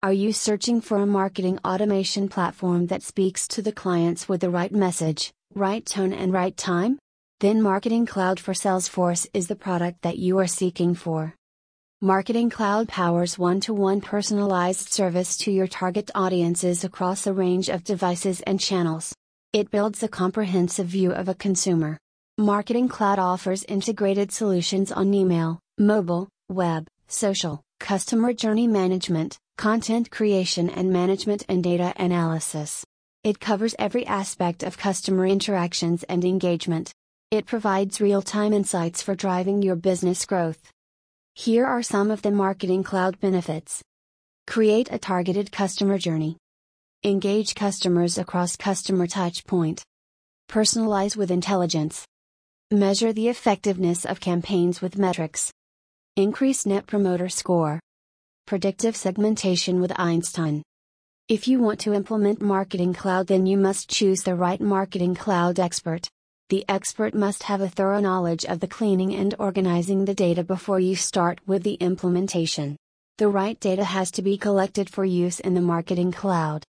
Are you searching for a marketing automation platform that speaks to the clients with the right message, right tone, and right time? Then Marketing Cloud for Salesforce is the product that you are seeking for. Marketing Cloud powers one to one personalized service to your target audiences across a range of devices and channels. It builds a comprehensive view of a consumer. Marketing Cloud offers integrated solutions on email, mobile, web, social, customer journey management, content creation and management, and data analysis. It covers every aspect of customer interactions and engagement. It provides real time insights for driving your business growth. Here are some of the Marketing Cloud benefits Create a targeted customer journey, engage customers across customer touchpoint, personalize with intelligence, measure the effectiveness of campaigns with metrics, increase Net Promoter Score. Predictive segmentation with Einstein. If you want to implement Marketing Cloud, then you must choose the right Marketing Cloud expert. The expert must have a thorough knowledge of the cleaning and organizing the data before you start with the implementation. The right data has to be collected for use in the Marketing Cloud.